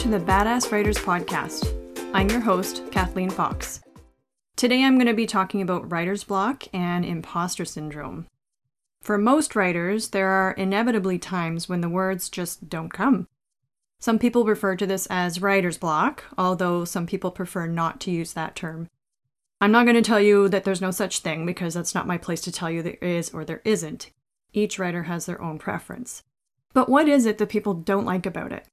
to the Badass Writers Podcast. I'm your host, Kathleen Foxx. Today I'm going to be talking about writer's block and imposter syndrome. For most writers, there are inevitably times when the words just don't come. Some people refer to this as writer's block, although some people prefer not to use that term. I'm not going to tell you that there's no such thing because that's not my place to tell you there is or there isn't. Each writer has their own preference. But what is it that people don't like about it?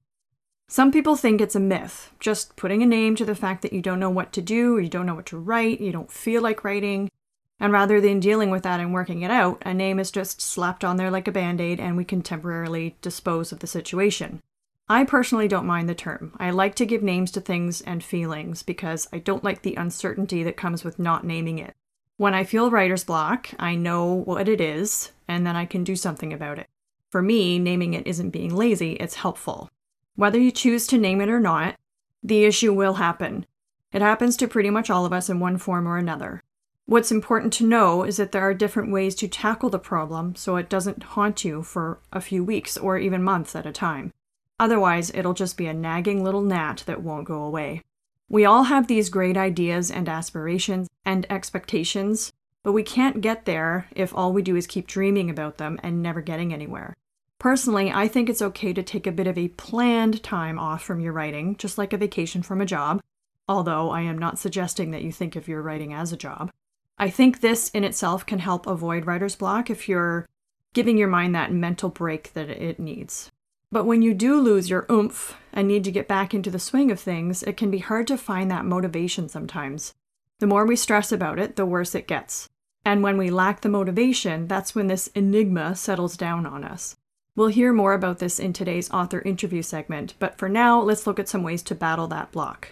Some people think it's a myth, just putting a name to the fact that you don't know what to do, or you don't know what to write, you don't feel like writing. And rather than dealing with that and working it out, a name is just slapped on there like a band aid and we can temporarily dispose of the situation. I personally don't mind the term. I like to give names to things and feelings because I don't like the uncertainty that comes with not naming it. When I feel writer's block, I know what it is and then I can do something about it. For me, naming it isn't being lazy, it's helpful. Whether you choose to name it or not, the issue will happen. It happens to pretty much all of us in one form or another. What's important to know is that there are different ways to tackle the problem so it doesn't haunt you for a few weeks or even months at a time. Otherwise, it'll just be a nagging little gnat that won't go away. We all have these great ideas and aspirations and expectations, but we can't get there if all we do is keep dreaming about them and never getting anywhere. Personally, I think it's okay to take a bit of a planned time off from your writing, just like a vacation from a job, although I am not suggesting that you think of your writing as a job. I think this in itself can help avoid writer's block if you're giving your mind that mental break that it needs. But when you do lose your oomph and need to get back into the swing of things, it can be hard to find that motivation sometimes. The more we stress about it, the worse it gets. And when we lack the motivation, that's when this enigma settles down on us. We'll hear more about this in today's author interview segment, but for now, let's look at some ways to battle that block.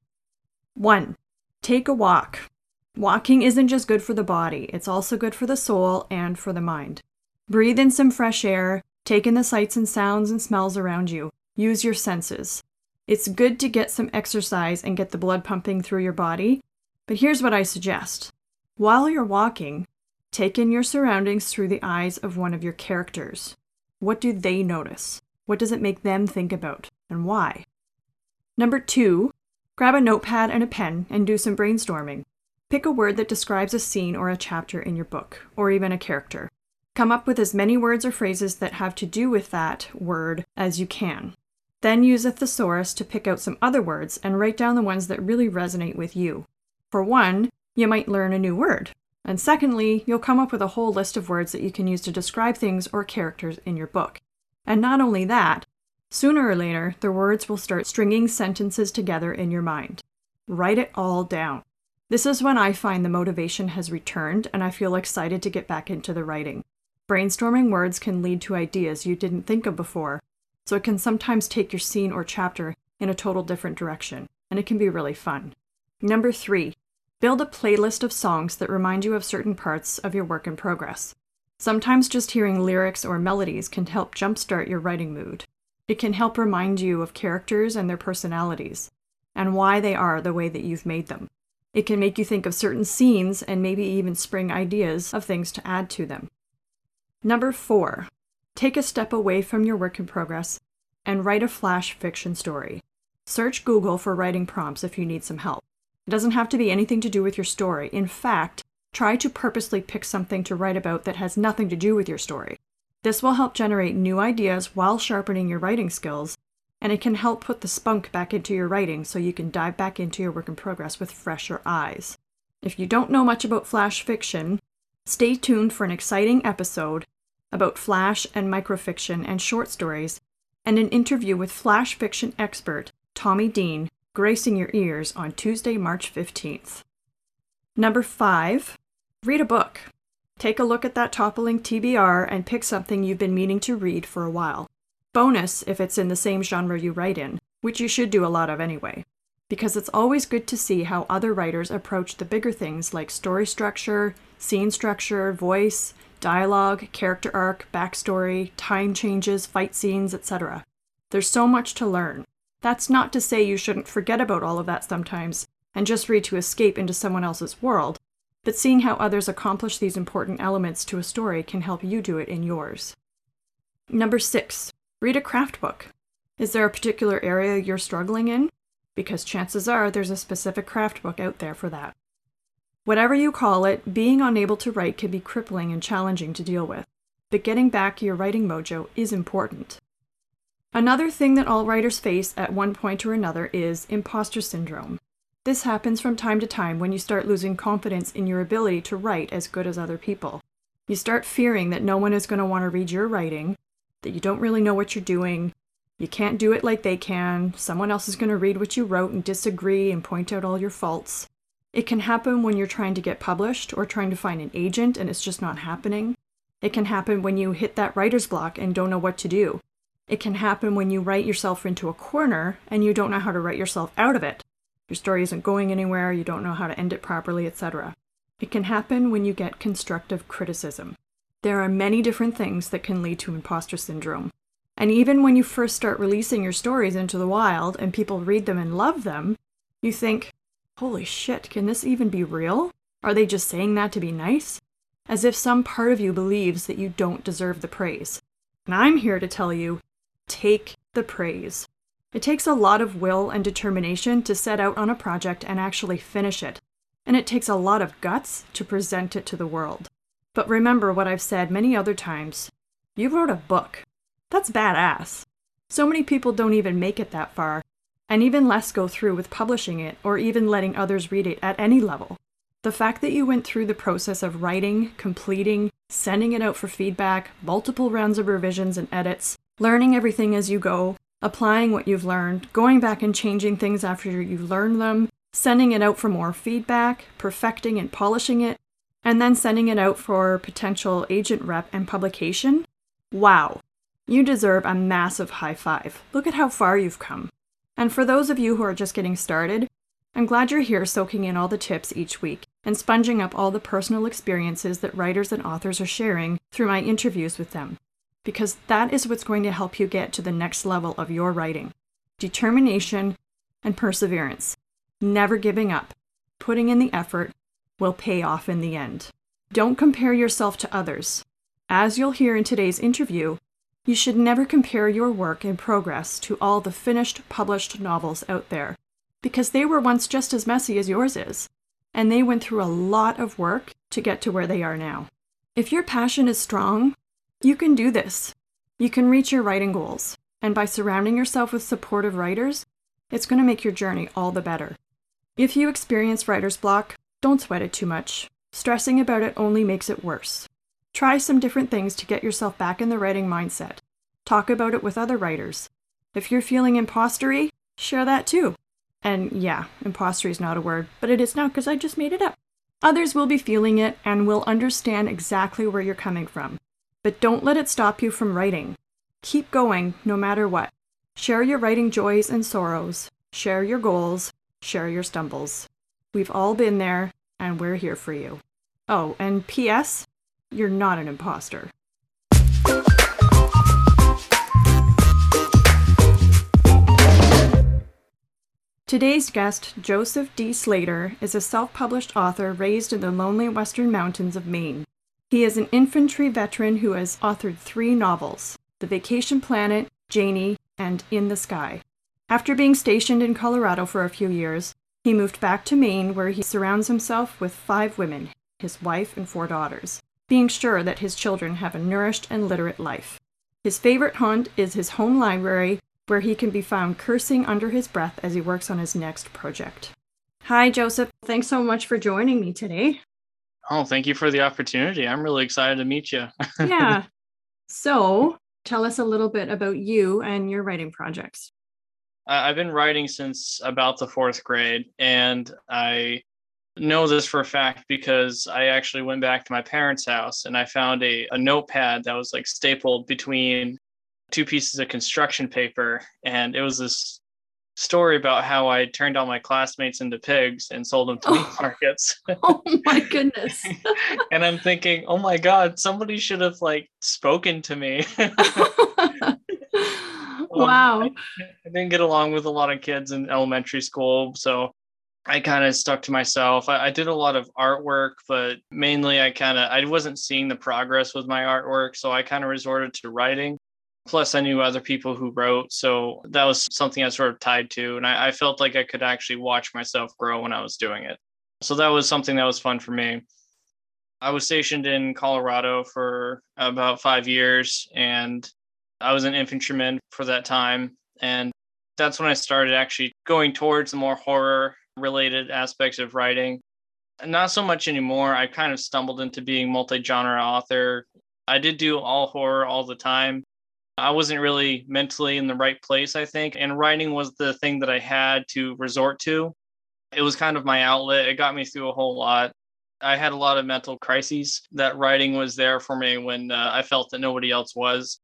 1. Take a walk. Walking isn't just good for the body, it's also good for the soul and for the mind. Breathe in some fresh air, take in the sights and sounds and smells around you. Use your senses. It's good to get some exercise and get the blood pumping through your body, but here's what I suggest. While you're walking, take in your surroundings through the eyes of one of your characters. What do they notice? What does it make them think about, and why? Number two, grab a notepad and a pen and do some brainstorming. Pick a word that describes a scene or a chapter in your book, or even a character. Come up with as many words or phrases that have to do with that word as you can. Then use a thesaurus to pick out some other words and write down the ones that really resonate with you. For one, you might learn a new word, and secondly, you'll come up with a whole list of words that you can use to describe things or characters in your book. And not only that, sooner or later, the words will start stringing sentences together in your mind. Write it all down. This is when I find the motivation has returned and I feel excited to get back into the writing. Brainstorming words can lead to ideas you didn't think of before, so it can sometimes take your scene or chapter in a total different direction, and it can be really fun. Number three, Build a playlist of songs that remind you of certain parts of your work in progress. Sometimes just hearing lyrics or melodies can help jumpstart your writing mood. It can help remind you of characters and their personalities, and why they are the way that you've made them. It can make you think of certain scenes and maybe even spring ideas of things to add to them. Number four, take a step away from your work in progress and write a flash fiction story. Search Google for writing prompts if you need some help. It doesn't have to be anything to do with your story. In fact, try to purposely pick something to write about that has nothing to do with your story. This will help generate new ideas while sharpening your writing skills, and it can help put the spunk back into your writing so you can dive back into your work in progress with fresher eyes. If you don't know much about flash fiction, stay tuned for an exciting episode about flash and microfiction and short stories, and an interview with flash fiction expert Tommy Dean gracing your ears on Tuesday, March 15th. Number five, read a book. Take a look at that toppling TBR and pick something you've been meaning to read for a while. Bonus if it's in the same genre you write in, which you should do a lot of anyway, because it's always good to see how other writers approach the bigger things like story structure, scene structure, voice, dialogue, character arc, backstory, time changes, fight scenes, etc. There's so much to learn. That's not to say you shouldn't forget about all of that sometimes and just read to escape into someone else's world, but seeing how others accomplish these important elements to a story can help you do it in yours. Number six, read a craft book. Is there a particular area you're struggling in? Because chances are there's a specific craft book out there for that. Whatever you call it, being unable to write can be crippling and challenging to deal with, but getting back your writing mojo is important. Another thing that all writers face at one point or another is imposter syndrome. This happens from time to time when you start losing confidence in your ability to write as good as other people. You start fearing that no one is going to want to read your writing, that you don't really know what you're doing, you can't do it like they can, someone else is going to read what you wrote and disagree and point out all your faults. It can happen when you're trying to get published or trying to find an agent and it's just not happening. It can happen when you hit that writer's block and don't know what to do. It can happen when you write yourself into a corner and you don't know how to write yourself out of it. Your story isn't going anywhere, you don't know how to end it properly, etc. It can happen when you get constructive criticism. There are many different things that can lead to imposter syndrome. And even when you first start releasing your stories into the wild and people read them and love them, you think, Holy shit, can this even be real? Are they just saying that to be nice? As if some part of you believes that you don't deserve the praise. And I'm here to tell you take the praise. It takes a lot of will and determination to set out on a project and actually finish it. And it takes a lot of guts to present it to the world. But remember what I've said many other times you wrote a book. That's badass. So many people don't even make it that far, and even less go through with publishing it or even letting others read it at any level. The fact that you went through the process of writing, completing, sending it out for feedback, multiple rounds of revisions and edits, learning everything as you go, applying what you've learned, going back and changing things after you've learned them, sending it out for more feedback, perfecting and polishing it, and then sending it out for potential agent rep and publication. Wow. You deserve a massive high five. Look at how far you've come. And for those of you who are just getting started, I'm glad you're here soaking in all the tips each week and sponging up all the personal experiences that writers and authors are sharing through my interviews with them. Because that is what's going to help you get to the next level of your writing determination and perseverance. Never giving up, putting in the effort will pay off in the end. Don't compare yourself to others. As you'll hear in today's interview, you should never compare your work in progress to all the finished, published novels out there, because they were once just as messy as yours is, and they went through a lot of work to get to where they are now. If your passion is strong, you can do this. You can reach your writing goals, and by surrounding yourself with supportive writers, it's going to make your journey all the better. If you experience writer's block, don't sweat it too much. Stressing about it only makes it worse. Try some different things to get yourself back in the writing mindset. Talk about it with other writers. If you're feeling impostery, share that too. And yeah, impostery is not a word, but it is now because I just made it up. Others will be feeling it and will understand exactly where you're coming from. But don't let it stop you from writing. Keep going no matter what. Share your writing joys and sorrows. Share your goals. Share your stumbles. We've all been there, and we're here for you. Oh, and P.S. You're not an imposter. Today's guest, Joseph D. Slater, is a self published author raised in the lonely western mountains of Maine. He is an infantry veteran who has authored three novels The Vacation Planet, Janie, and In the Sky. After being stationed in Colorado for a few years, he moved back to Maine where he surrounds himself with five women, his wife, and four daughters being sure that his children have a nourished and literate life. His favorite haunt is his home library, where he can be found cursing under his breath as he works on his next project. Hi, Joseph. Thanks so much for joining me today. Oh, thank you for the opportunity. I'm really excited to meet you. yeah. So, tell us a little bit about you and your writing projects. I've been writing since about the fourth grade, and I know this for a fact because I actually went back to my parents' house and I found a, a notepad that was like stapled between two pieces of construction paper. And it was this story about how I turned all my classmates into pigs and sold them to meat markets. oh my goodness. and I'm thinking, oh my God, somebody should have like spoken to me. wow. Um, I, I didn't get along with a lot of kids in elementary school. So I kind of stuck to myself. I, I, did a lot of artwork, but mainly I kind of I wasn't seeing the progress with my artwork, so I kind of resorted to writing. Plus, I knew other people who wrote. So that was something I sort of tied to. And I, I felt like I could actually watch myself grow when I was doing it. So that was something that was fun for me. I was stationed in Colorado for about five years and I was an infantryman for that time. And that's when I started actually going towards the more horror related aspects of writing. Not so much anymore. I kind of stumbled into being multi genre author. I did do all horror all the time. I wasn't really mentally in the right place, I think. And writing was the thing that I had to resort to. It was kind of my outlet. It got me through a whole lot. I had a lot of mental crises. That writing was there for me when uh, I felt that nobody else was.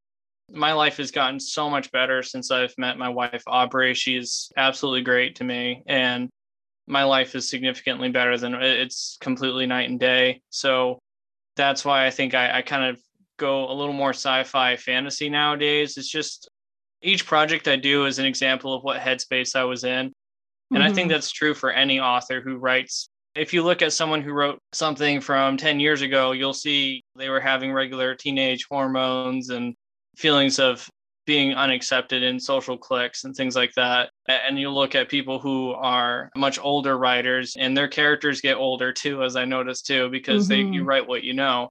My life has gotten so much better since I've met my wife, Aubrey. She's absolutely great to me. And my life is significantly better than it's completely night and day. So that's why I think I, I kind of go a little more sci-fi fantasy nowadays. It's just each project I do is an example of what headspace I was in. And mm-hmm. I think mm-hmm. that's true for any author who writes. If you look at someone who wrote something from 10 years ago, you'll see they were having regular teenage hormones and feelings of being unaccepted in social cliques and things like that. And you look at people who are much older writers and their characters get older too, as I noticed too, because mm-hmm. they you write what you know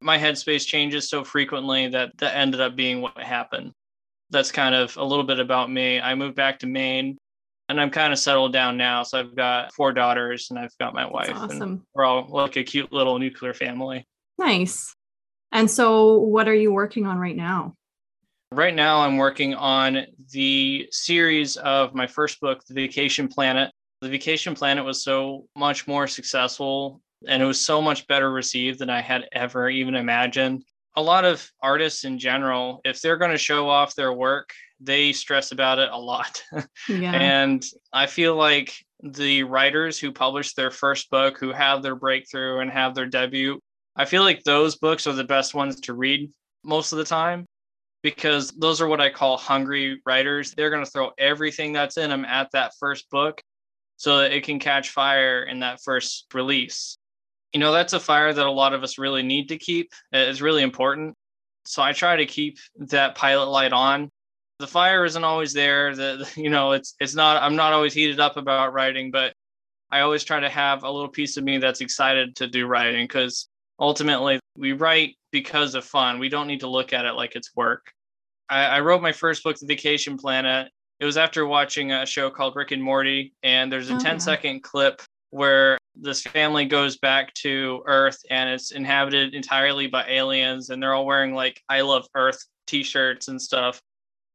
my headspace changes so frequently that that ended up being what happened. That's kind of a little bit about me. I moved back to Maine and I'm kind of settled down now. So I've got four daughters and I've got my wife. That's awesome. we're all like a cute little nuclear family. Nice. And so what are you working on right now? Right now, I'm working on the series of my first book, The Vacation Planet. The Vacation Planet was so much more successful and it was so much better received than I had ever even imagined. A lot of artists in general, if they're going to show off their work, they stress about it a lot. Yeah. and I feel like the writers who publish their first book, who have their breakthrough and have their debut, I feel like those books are the best ones to read most of the time because those are what I call hungry writers. They're going to throw everything that's in them at that first book so that it can catch fire in that first release you know that's a fire that a lot of us really need to keep. It's really important. So i try to keep that pilot light on. The fire isn't always there. The you know it's it's not i'm not always heated up about writing but i always try to have a little piece of me that's excited to do writing because ultimately we write because of fun. We don't need to look at it like it's work. I, I wrote my first book the vacation planet. It was after watching a show called rick and morty and there's a oh, 10 yeah. second clip where this family goes back to Earth and it's inhabited entirely by aliens, and they're all wearing like I love Earth t shirts and stuff.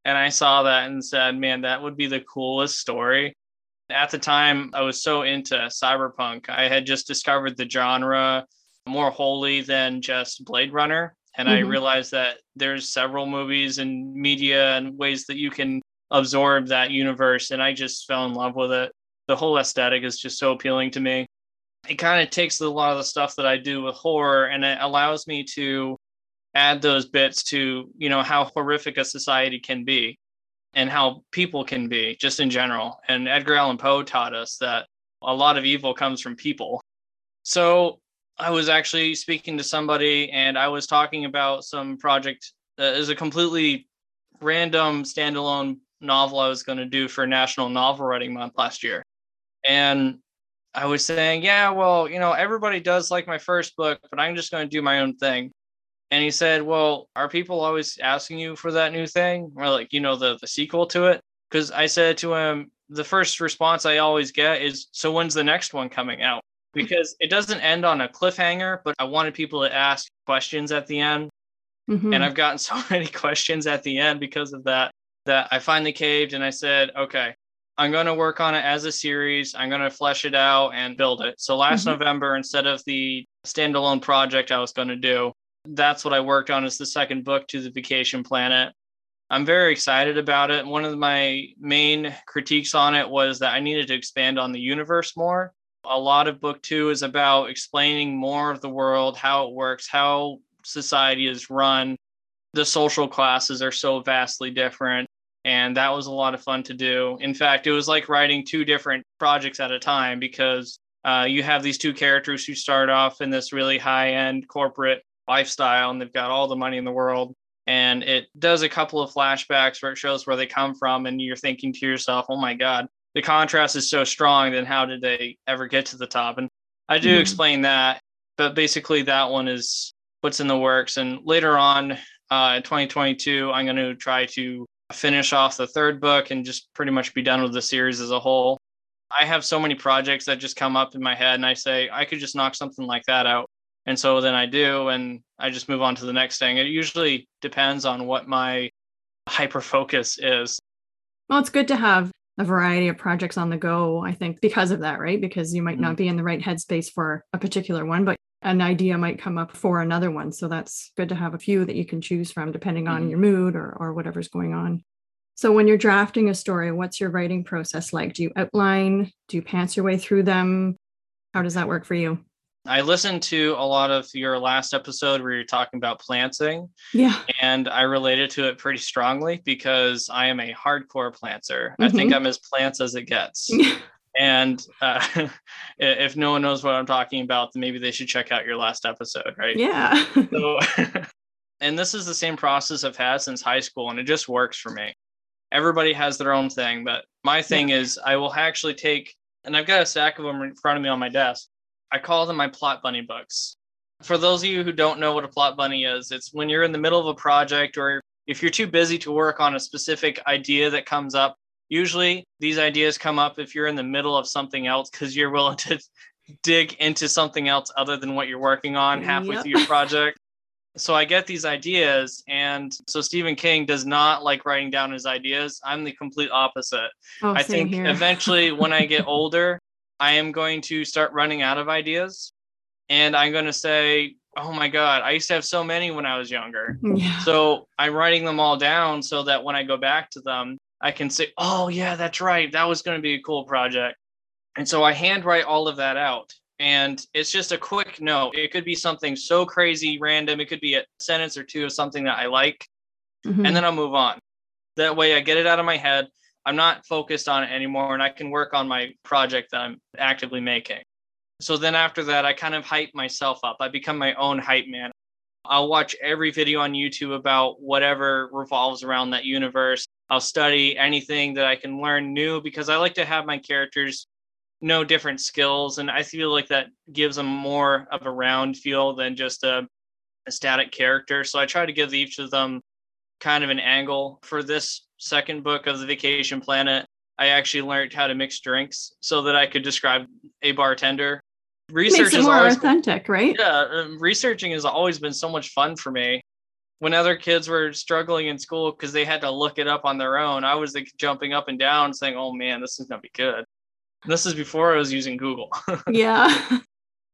And I saw that and said, man, that would be the coolest story. At the time, I was so into cyberpunk. I had just discovered the genre more wholly than just Blade Runner. And mm-hmm. I realized that there's several movies and media and ways that you can absorb that universe. And I just fell in love with it. The whole aesthetic is just so appealing to me it kind of takes a lot of the stuff that I do with horror and it allows me to add those bits to, you know, how horrific a society can be and how people can be just in general. And Edgar Allan Poe taught us that a lot of evil comes from people. So I was actually speaking to somebody and I was talking about some project uh, that is a completely random standalone novel I was going to do for National Novel Writing Month last year. And I was saying, yeah, well, you know, everybody does like my first book, but I'm just going to do my own thing. And he said, well, are people always asking you for that new thing? Or like, you know, the, the sequel to it? Because I said to him, the first response I always get is, so when's the next one coming out? Because it doesn't end on a cliffhanger, but I wanted people to ask questions at the end. Mm-hmm. And I've gotten so many questions at the end because of that, that I finally caved and I said, okay, I'm going to work on it as a series. I'm going to flesh it out and build it. So last mm-hmm. November, instead of the standalone project I was going to do, that's what I worked on as the second book to the Vacation Planet. I'm very excited about it. One of my main critiques on it was that I needed to expand on the universe more. A lot of book two is about explaining more of the world, how it works, how society is run. The social classes are so vastly different and that was a lot of fun to do. In fact, it was like writing two different projects at a time because uh, you have these two characters who start off in this really high end corporate lifestyle and they've got all the money in the world. and it does a couple of flashbacks where it shows where they come from and you're thinking to yourself oh my god the contrast is so strong then how did they ever get to the top and i do mm-hmm. explain that but basically that one is what's in the works and later on uh, in 2022 i'm going to try to finish off the third book and just pretty much be done with the series as a whole i have so many projects that just come up in my head and i say i could just knock something like that out and so then I do, and I just move on to the next thing. It usually depends on what my hyper focus is. Well, it's good to have a variety of projects on the go, I think, because of that, right? Because you might mm-hmm. not be in the right headspace for a particular one, but an idea might come up for another one. So that's good to have a few that you can choose from depending on mm-hmm. your mood or, or whatever's going on. So when you're drafting a story, what's your writing process like? Do you outline? Do you pants your way through them? How does that work for you? I listened to a lot of your last episode where you're talking about plantsing. Yeah. And I related to it pretty strongly because I am a hardcore plantser. Mm-hmm. I think I'm as plants as it gets. and uh, if no one knows what I'm talking about, then maybe they should check out your last episode, right? Yeah. so, and this is the same process I've had since high school, and it just works for me. Everybody has their own thing, but my thing yeah. is I will actually take, and I've got a stack of them in front of me on my desk. I call them my plot bunny books. For those of you who don't know what a plot bunny is, it's when you're in the middle of a project or if you're too busy to work on a specific idea that comes up. Usually, these ideas come up if you're in the middle of something else because you're willing to dig into something else other than what you're working on halfway yep. through your project. so I get these ideas, and so Stephen King does not like writing down his ideas. I'm the complete opposite. Oh, I think eventually, when I get older, I am going to start running out of ideas and I'm going to say, oh my God, I used to have so many when I was younger. Yeah. So I'm writing them all down so that when I go back to them, I can say, oh, yeah, that's right. That was going to be a cool project. And so I handwrite all of that out. And it's just a quick note. It could be something so crazy, random. It could be a sentence or two of something that I like. Mm-hmm. And then I'll move on. That way I get it out of my head. I'm not focused on it anymore and I can work on my project that I'm actively making. So then after that, I kind of hype myself up. I become my own hype man. I'll watch every video on YouTube about whatever revolves around that universe. I'll study anything that I can learn new because I like to have my characters know different skills. And I feel like that gives them more of a round feel than just a, a static character. So I try to give each of them kind of an angle. For this second book of the Vacation Planet, I actually learned how to mix drinks so that I could describe a bartender. Research Makes it more authentic, right? Yeah, um, researching has always been so much fun for me. When other kids were struggling in school because they had to look it up on their own, I was like jumping up and down saying, "Oh man, this is gonna be good." And this is before I was using Google. yeah.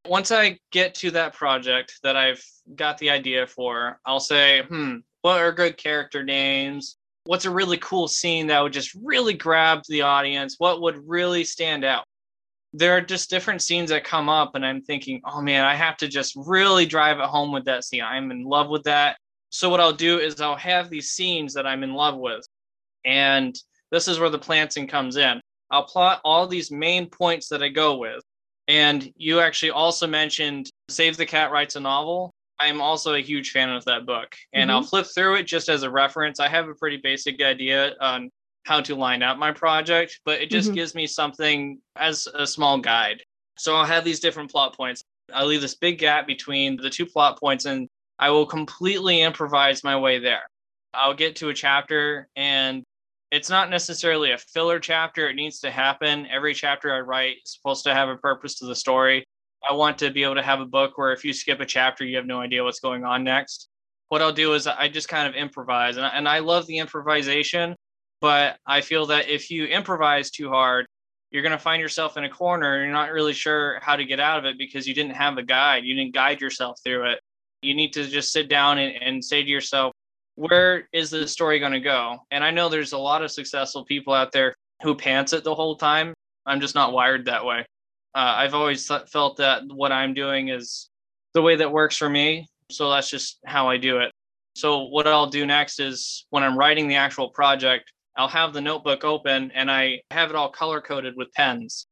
Once I get to that project that I've got the idea for, I'll say, "Hmm, what are good character names? what's a really cool scene that would just really grab the audience? What would really stand out? There are just different scenes that come up, and I'm thinking, oh man, I have to just really drive it home with that scene. I'm in love with that. So, what I'll do is I'll have these scenes that I'm in love with. And this is where the plantsing comes in. I'll plot all these main points that I go with. And you actually also mentioned Save the Cat Writes a Novel. I'm also a huge fan of that book, and mm-hmm. I'll flip through it just as a reference. I have a pretty basic idea on how to line up my project, but it just mm-hmm. gives me something as a small guide. So I'll have these different plot points. I'll leave this big gap between the two plot points, and I will completely improvise my way there. I'll get to a chapter, and it's not necessarily a filler chapter. It needs to happen. Every chapter I write is supposed to have a purpose to the story. I want to be able to have a book where if you skip a chapter, you have no idea what's going on next. What I'll do is I just kind of improvise, and I, and I love the improvisation, but I feel that if you improvise too hard, you're going to find yourself in a corner and you're not really sure how to get out of it because you didn't have a guide. You didn't guide yourself through it. You need to just sit down and, and say to yourself, where is the story going to go? And I know there's a lot of successful people out there who pants it the whole time. I'm just not wired that way uh, I've always felt that what I'm doing is the way that works for me. So that's just how I do it. So what I'll do next is when I'm writing the actual project, I'll have the notebook open and I have it all color coded with pens.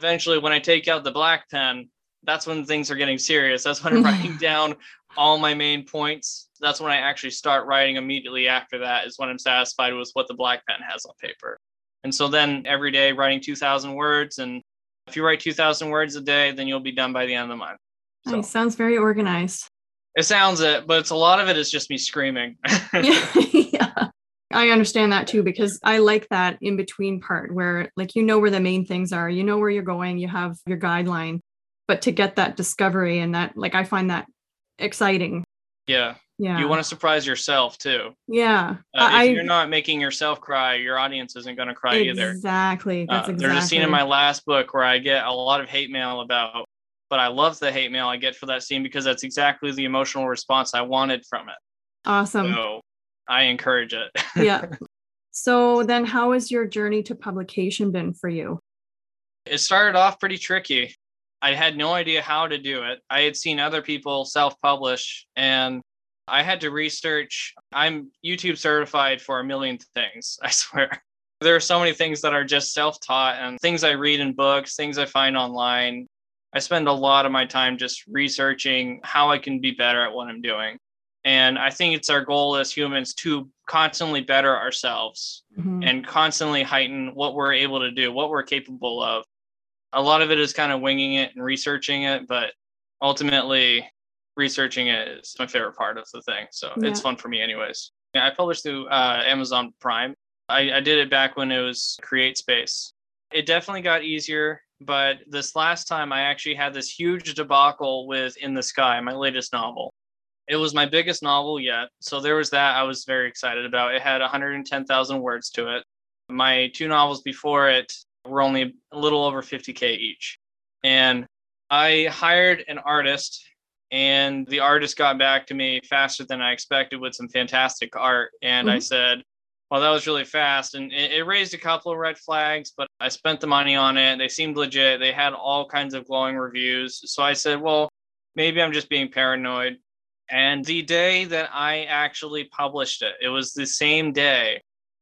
Eventually, when I take out the black pen, that's when things are getting serious. That's when I'm writing down all my main points. That's when I actually start writing immediately after that is when I'm satisfied with what the black pen has on paper. And so then every day writing 2000 words and if you write 2000 words a day then you'll be done by the end of the month. So, nice. sounds very organized. It sounds it, but it's a lot of it is just me screaming. yeah. I understand that too because I like that in between part where like you know where the main things are, you know where you're going, you have your guideline, but to get that discovery and that like I find that exciting. Yeah. Yeah. You want to surprise yourself too. Yeah. Uh, if I, you're not making yourself cry, your audience isn't going to cry exactly. either. Exactly. That's uh, exactly. There's a scene in my last book where I get a lot of hate mail about, but I love the hate mail I get for that scene because that's exactly the emotional response I wanted from it. Awesome. So I encourage it. yeah. So then how has your journey to publication been for you? It started off pretty tricky. I had no idea how to do it. I had seen other people self publish and I had to research. I'm YouTube certified for a million things, I swear. There are so many things that are just self taught and things I read in books, things I find online. I spend a lot of my time just researching how I can be better at what I'm doing. And I think it's our goal as humans to constantly better ourselves mm-hmm. and constantly heighten what we're able to do, what we're capable of a lot of it is kind of winging it and researching it, but ultimately researching it is my favorite part of the thing. So yeah. it's fun for me, anyways. Yeah, I published through uh, Amazon Prime. I, I did it back when it was Create Space. It definitely got easier, but this last time I actually had this huge debacle with In the Sky, my latest novel. It was my biggest novel yet. So there was that I was very excited about. It had 110,000 words to it. My two novels before it were only a little over 50K each. And I hired an artist, and the artist got back to me faster than I expected with some fantastic art. And mm-hmm. I said, well, that was really fast. And it, it, raised a couple of red flags, but I spent the money on it. They seemed legit. They had all kinds of glowing reviews. So I said, well, maybe I'm just being paranoid. And the day that I actually published it, it was the same day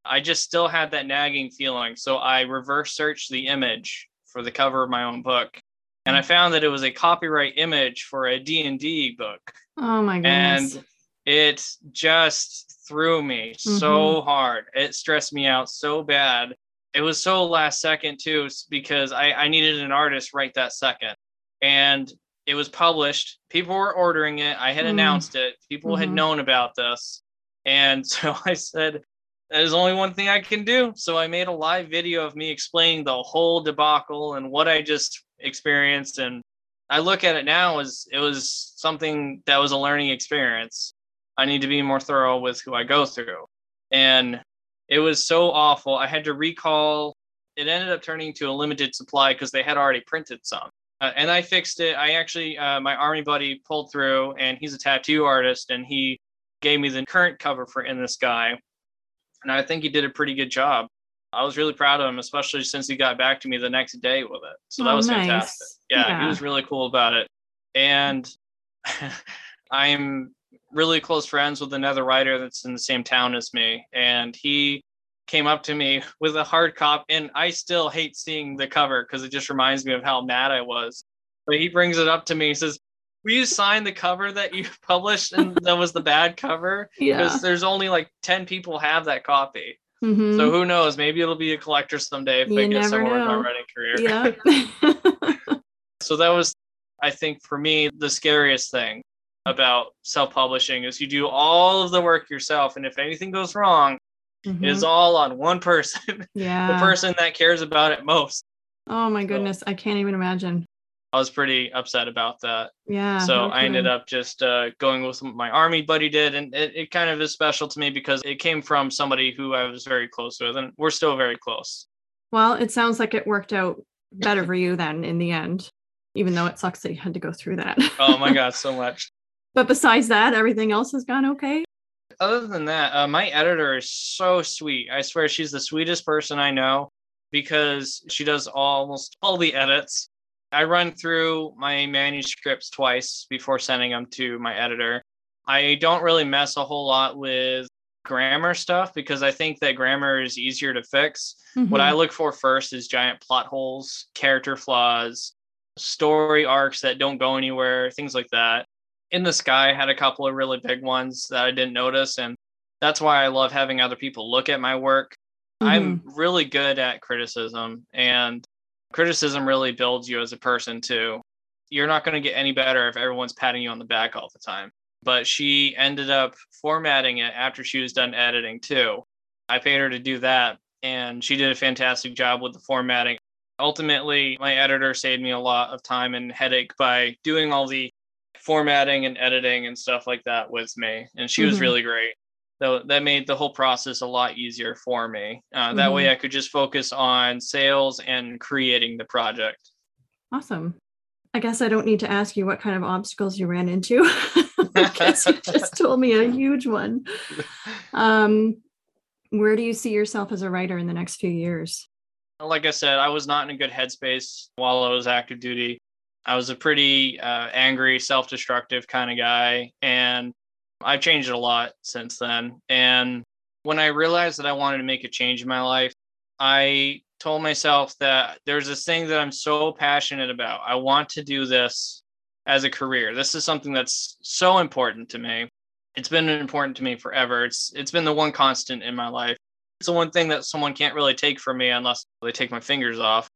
I just still had that nagging feeling. So I reverse searched the image for the cover of my own book. And I found that it was a copyright image for a D&D book. Oh my goodness. And it just threw me mm-hmm. so hard. It stressed me out so bad. It was so last second too, because I, I needed an artist right that second. And it was published. People were ordering it. I had mm. announced it. People mm-hmm. had known about this. And so I said, there's only one thing I can do. So I made a live video of me explaining the whole debacle and what I just experienced. And I look at it now as it was something that was a learning experience. I need to be more thorough with who I go through. And it was so awful. I had to recall. It ended up turning to a limited supply because they had already printed some. Uh, and I fixed it. I actually, uh, my army buddy pulled through, and he's a tattoo artist, and he gave me the current cover for In the Sky and I think he did a pretty good job. I was really proud of him, especially since he got back to me the next day with it. So that oh, was nice. fantastic. Yeah, yeah, he was really cool about it. And I'm really close friends with another writer that's in the same town as me. And he came up to me with a hard cop. And I still hate seeing the cover because it just reminds me of how mad I was. But he brings it up to me. He says, will you sign the cover that you published and that was the bad cover? Yeah. Because there's only like 10 people have that copy. Mm-hmm. So who knows? Maybe it'll be a collector someday if you I get somewhere in my writing career. Yeah. so that was, I think, for me, the scariest thing about self-publishing is you do all of the work yourself, and if anything goes wrong, mm-hmm. it is mm-hmm. all on one person. Yeah. the person that cares about it most. Oh my goodness, so, I can't even imagine. I was pretty upset about that. Yeah. So I ended up just uh, going with what my army buddy did. And it, it kind of is special to me because it came from somebody who I was very close with, and we're still very close. Well, it sounds like it worked out better for you then in the end, even though it sucks that you had to go through that. oh my God, so much. But besides that, everything else has gone okay. Other than that, uh, my editor is so sweet. I swear she's the sweetest person I know because she does almost all the edits I run through my manuscripts twice before sending them to my editor. I don't really mess a whole lot with grammar stuff because I think that grammar is easier to fix. Mm-hmm. What I look for first is giant plot holes, character flaws, story arcs that don't go anywhere, things like that. In the Sky had a couple of really big ones that I didn't notice. And that's why I love having other people look at my work. Mm-hmm. I'm really good at criticism, and criticism really builds you as a person, too. You're not going to get any better if everyone's patting you on the back all the time. But she ended up formatting it after she was done editing, too. I paid her to do that, and she did a fantastic job with the formatting. Ultimately, my editor saved me a lot of time and headache by doing all the formatting and editing and stuff like that with me. And she mm-hmm. was really great. So that made the whole process a lot easier for me. Uh, that mm-hmm. way I could just focus on sales and creating the project. Awesome. I guess I don't need to ask you what kind of obstacles you ran into because you just told me a huge one. Um, where do you see yourself as a writer in the next few years? Like I said, I was not in a good headspace while I was active duty. I was a pretty uh, angry, self destructive kind of guy. And I've changed a lot since then. And when I realized that I wanted to make a change in my life, I told myself that there's this thing that I'm so passionate about. I want to do this as a career. This is something that's so important to me. It's been important to me forever. It's it's been the one constant in my life. It's the one thing that someone can't really take from me unless they take my fingers off.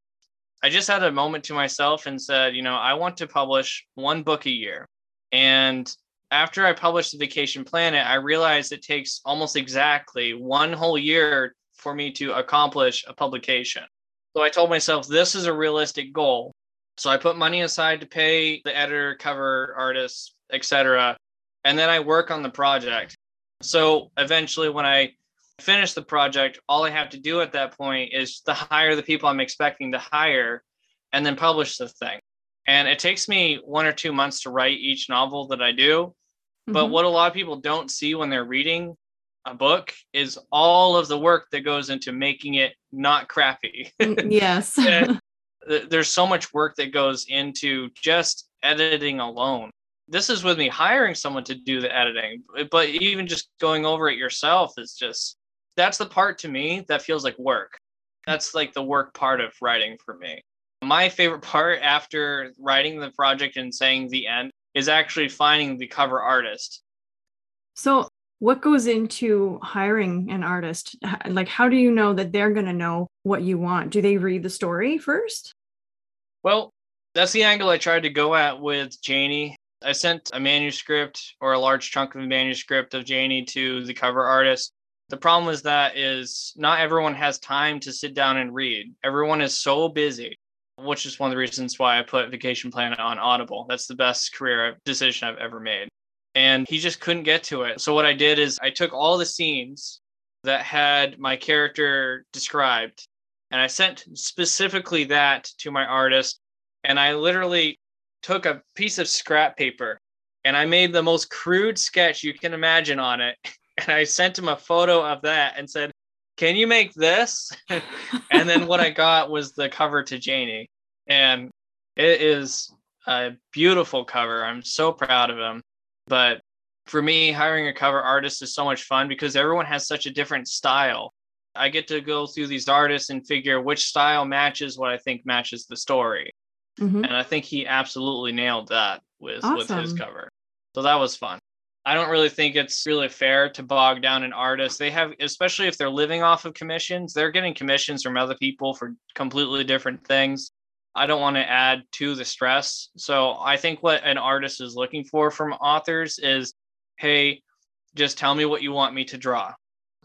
I just had a moment to myself and said, you know, I want to publish one book a year. And after I published the Vacation Planet, I realized it takes almost exactly one whole year for me to accomplish a publication. So I told myself this is a realistic goal. So I put money aside to pay the editor, cover artist, etc. And then I work on the project. So eventually when I finish the project, all I have to do at that point is to hire the people I'm expecting to hire and then publish the thing. And it takes me one or two months to write each novel that I do. But mm-hmm. what a lot of people don't see when they're reading a book is all of the work that goes into making it not crappy. Mm, yes. there's so much work that goes into just editing alone. This is with me hiring someone to do the editing, but even just going over it yourself is just that's the part to me that feels like work. That's like the work part of writing for me. My favorite part after writing the project and saying the end is actually finding the cover artist. So, what goes into hiring an artist? Like, how do you know that they're going to know what you want? Do they read the story first? Well, that's the angle I tried to go at with Janie. I sent a manuscript or a large chunk of a manuscript of Janie to the cover artist. The problem is that is not everyone has time to sit down and read. Everyone is so busy which is one of the reasons why I put Vacation Planet on Audible. That's the best career decision I've ever made. And he just couldn't get to it. So what I did is I took all the scenes that had my character described and I sent specifically that to my artist. And I literally took a piece of scrap paper and I made the most crude sketch you can imagine on it. And I sent him a photo of that and said, can you make this? and then what I got was the cover to Janie. And it is a beautiful cover. I'm so proud of him. But for me, hiring a cover artist is so much fun because everyone has such a different style. I get to go through these artists and figure which style matches what I think matches the story. Mm-hmm. And I think he absolutely nailed that with, awesome. with his cover. So that was fun. I don't really think it's really fair to bog down an artist. They have, especially if they're living off of commissions, they're getting commissions from other people for completely different things. I don't want to add to the stress. So I think what an artist is looking for from authors is, hey, just tell me what you want me to draw.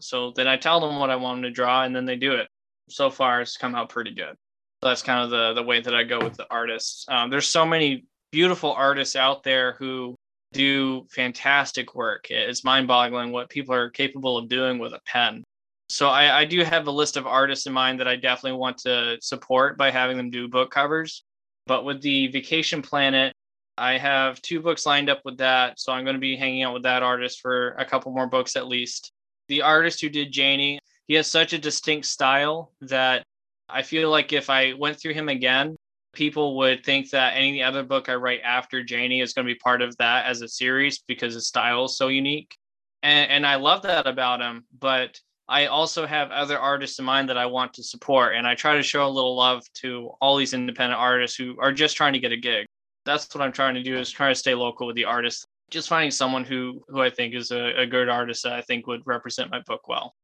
So then I tell them what I want them to draw, and then they do it. So far, it's come out pretty good. So that's kind of the the way that I go with the artists. Um, there's so many beautiful artists out there who do fantastic work. It's mind boggling what people are capable of doing with a pen. So I, I, do have a list of artists in mind that I definitely want to support by having them do book covers. But with the Vacation Planet, I have two books lined up with that. So I'm going to be hanging out with that artist for a couple more books at least. The artist who did Janie, he has such a distinct style that I feel like if I went through him again, people would think that any other book I write after Janie is going to be part of that as a series because his style is so unique. And, and I love that about him. But I also have other artists in mind that I want to support. And I try to show a little love to all these independent artists who are just trying to get a gig. That's what I'm trying to do is try to stay local with the artists just finding someone who who I think is a, a good artist that I think would represent my book well.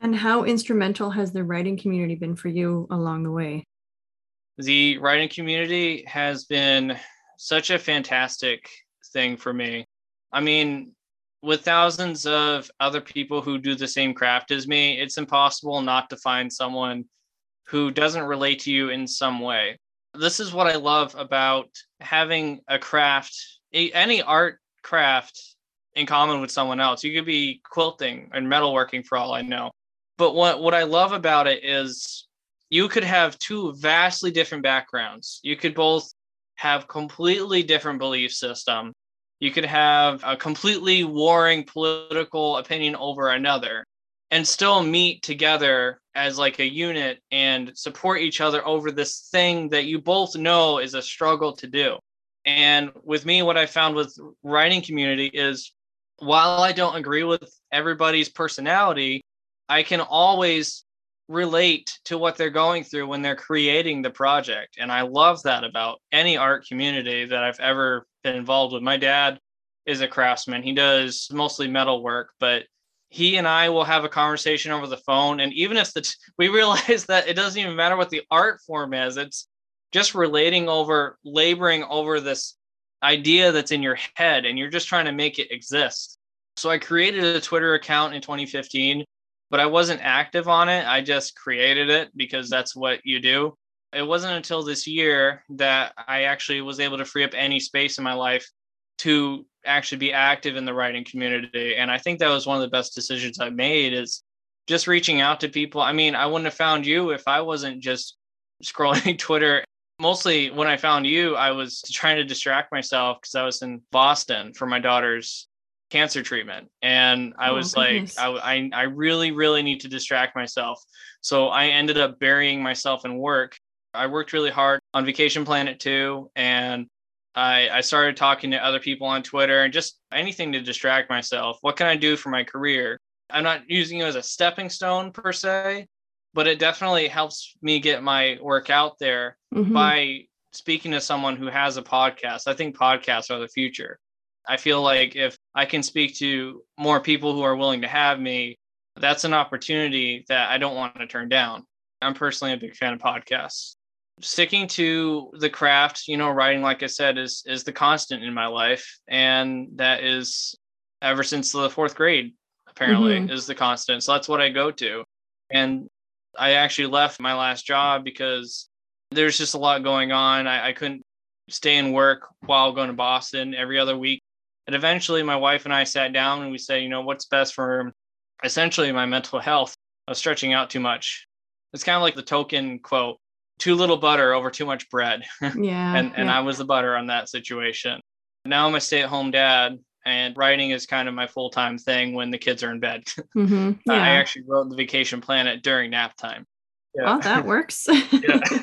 And how instrumental has the writing community been for you along the way? The writing community has been such a fantastic thing for me. I mean, with thousands of other people who do the same craft as me, it's impossible not to find someone who doesn't relate to you in some way. This is what I love about having a craft, any art craft in common with someone else. You could be quilting and metalworking for all I know. But what, what I love about it is you could have two vastly different backgrounds. You could both have completely different belief system. You could have a completely warring political opinion over another and still meet together as like a unit and support each other over this thing that you both know is a struggle to do. And with me, what I found with writing community is while I don't agree with everybody's personality, I can always relate to what they're going through when they're creating the project. And I love that about any art community that I've ever been involved with. My dad is a craftsman, he does mostly metal work, but he and I will have a conversation over the phone. And even if the t- we realize that it doesn't even matter what the art form is, it's just relating over, laboring over this idea that's in your head, and you're just trying to make it exist. So I created a Twitter account in 2015, but I wasn't active on it. I just created it because that's what you do. It wasn't until this year that I actually was able to free up any space in my life to actually be active in the writing community. And I think that was one of the best decisions I made is just reaching out to people. I mean, I wouldn't have found you if I wasn't just scrolling Twitter. Mostly when I found you, I was trying to distract myself because I was in Boston for my daughter's cancer treatment. And I oh, was like, I, I, I really, really need to distract myself. So I ended up burying myself in work. I worked really hard on Vacation Planet too. And I, I started talking to other people on Twitter and just anything to distract myself. What can I do for my career? I'm not using it as a stepping stone per se, but it definitely helps me get my work out there mm-hmm. by speaking to someone who has a podcast. I think podcasts are the future. I feel like if I can speak to more people who are willing to have me, that's an opportunity that I don't want to turn down. I'm personally a big fan of podcasts. Sticking to the craft you know writing like i said is is the constant in my life. And that is ever since the fourth grade apparently mm-hmm. is the constant. So that's what i go to. And i actually left my last job because there's just a lot going on. I, I couldn't stay in work while going to boston every other week and eventually my wife and i sat down and we said you know what's best for essentially my mental health i was stretching out too much it's kind of like the token quote too little butter over too much bread. Yeah. and and. I was the butter on that situation. Now I'm a stay-at-home dad and writing is kind of my full-time thing when the kids are in bed. Mm-hmm. Yeah. I actually wrote the vacation planet during nap time. Yeah. Oh, that works.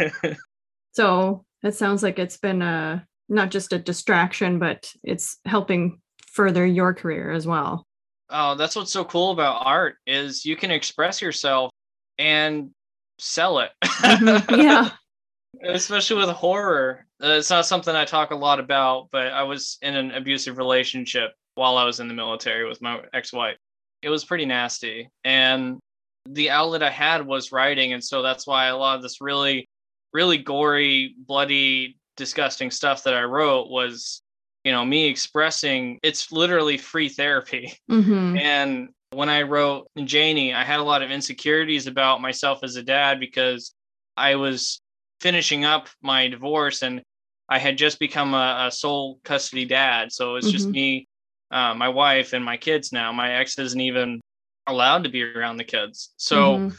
so it sounds like it's been a not just a distraction, but it's helping further your career as well. Oh, that's what's so cool about art is you can express yourself and sell it. Mm-hmm. Yeah. Especially with horror. Uh, it's not something I talk a lot about, but I was in an abusive relationship while I was in the military with my ex wife. It was pretty nasty. And the outlet I had was writing. And so that's why a lot of this really, really gory, bloody, disgusting stuff that I wrote was, you know, me expressing it's literally free therapy. Mm-hmm. And when I wrote Janie, I had a lot of insecurities about myself as a dad because I was finishing up my divorce and I had just become a, a sole custody dad. So it's mm-hmm. just me, uh, my wife, and my kids now. My ex isn't even allowed to be around the kids. So mm-hmm.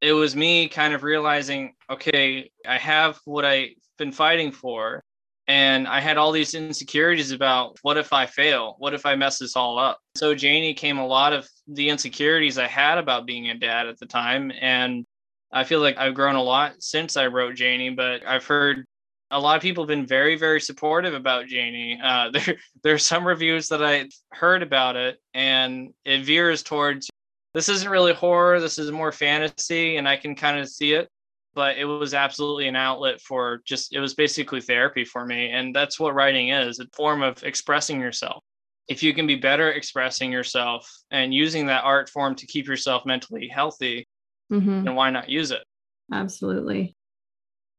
it was me kind of realizing okay, I have what I've been fighting for. And I had all these insecurities about what if I fail? What if I mess this all up? So Janie came a lot of the insecurities I had about being a dad at the time. And I feel like I've grown a lot since I wrote Janie, but I've heard a lot of people have been very, very supportive about Janie. Uh, there, there are some reviews that I heard about it, and it veers towards this isn't really horror, this is more fantasy, and I can kind of see it but it was absolutely an outlet for just it was basically therapy for me and that's what writing is a form of expressing yourself if you can be better expressing yourself and using that art form to keep yourself mentally healthy, mm-hmm. then why not use it? Absolutely.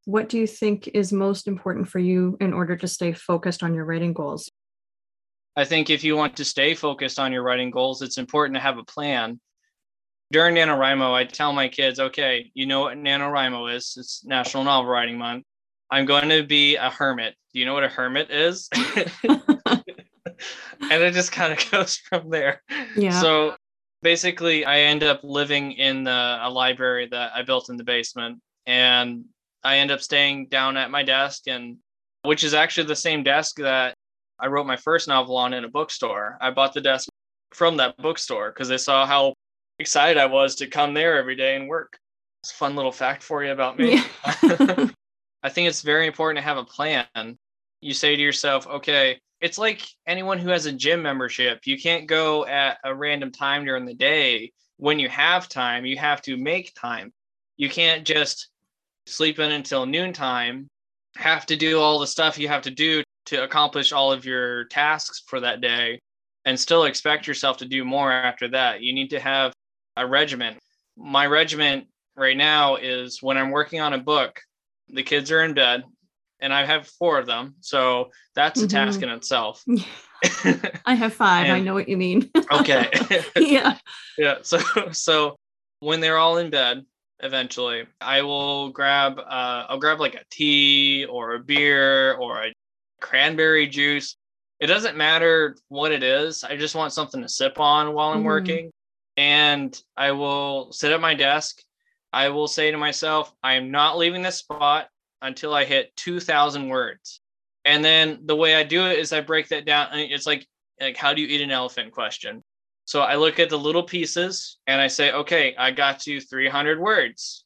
What do you think is most important for you in order to stay focused on your writing goals? I think if you want to stay focused on your writing goals, it's important to have a plan. During NaNoWriMo, I tell my kids, okay, you know what NaNoWriMo is? It's National Novel Writing Month. I'm going to be a hermit. Do you know what a hermit is? and it just kind of goes from there. Yeah. So basically, I end up living in the, a library that I built in the basement, and I end up staying down at my desk, and which is actually the same desk that I wrote my first novel on in a bookstore. I bought the desk from that bookstore because I saw how excited I was to come there every day and work. It's a fun little fact for you about me. Yeah. I think it's very important to have a plan. You say to yourself, okay, it's like anyone who has a gym membership. You can't go at a random time during the day. When you have time, you have to make time. You can't just sleep in until noontime, have to do all the stuff you have to do to accomplish all of your tasks for that day, and still expect yourself to do more after that. You need to have a regiment. My regiment right now is when I'm working on a book, the kids are in bed and I have four of them. So that's a mm-hmm. task in itself. I have five. and, I know what you mean. okay. yeah. Yeah. So so when they're all in bed, eventually, I will grab uh I'll grab like a tea or a beer or a cranberry juice. It doesn't matter what it is. I just want something to sip on while I'm mm-hmm. working. And I will sit at my desk. I will say to myself, I am not leaving this spot until I hit 2,000 words. And then the way I do it is I break that down. It's like, like how do you eat an elephant question. So I look at the little pieces and I say, okay, I got to 300 words.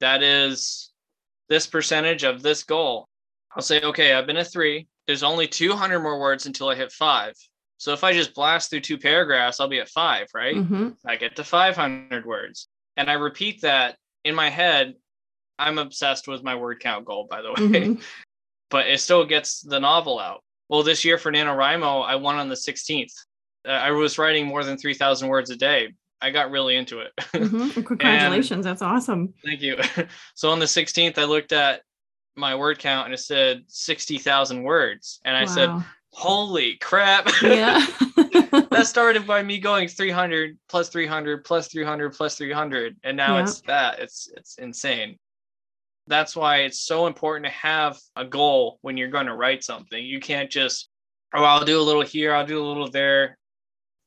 That is this percentage of this goal. I'll say, okay, I've been a three. There's only 200 more words until I hit five. So if I just blast through two paragraphs, I'll be at five, right? Mm-hmm. I get to 500 words. And I repeat that in my head I'm obsessed with my word count goal, by the way, mm-hmm. but it still gets the novel out. Well, this year for NaNoWriMo, I won on the 16th. Uh, I was writing more than 3,000 words a day. I got really into it. Mm-hmm. Congratulations. That's awesome. Thank you. so on the 16th, I looked at my word count and it said 60,000 words. And I wow. said, holy crap. Yeah. that started by me going 300 plus 300 plus 300 plus 300. And now yeah. it's that. It's, it's insane. That's why it's so important to have a goal when you're going to write something. You can't just, oh, I'll do a little here, I'll do a little there.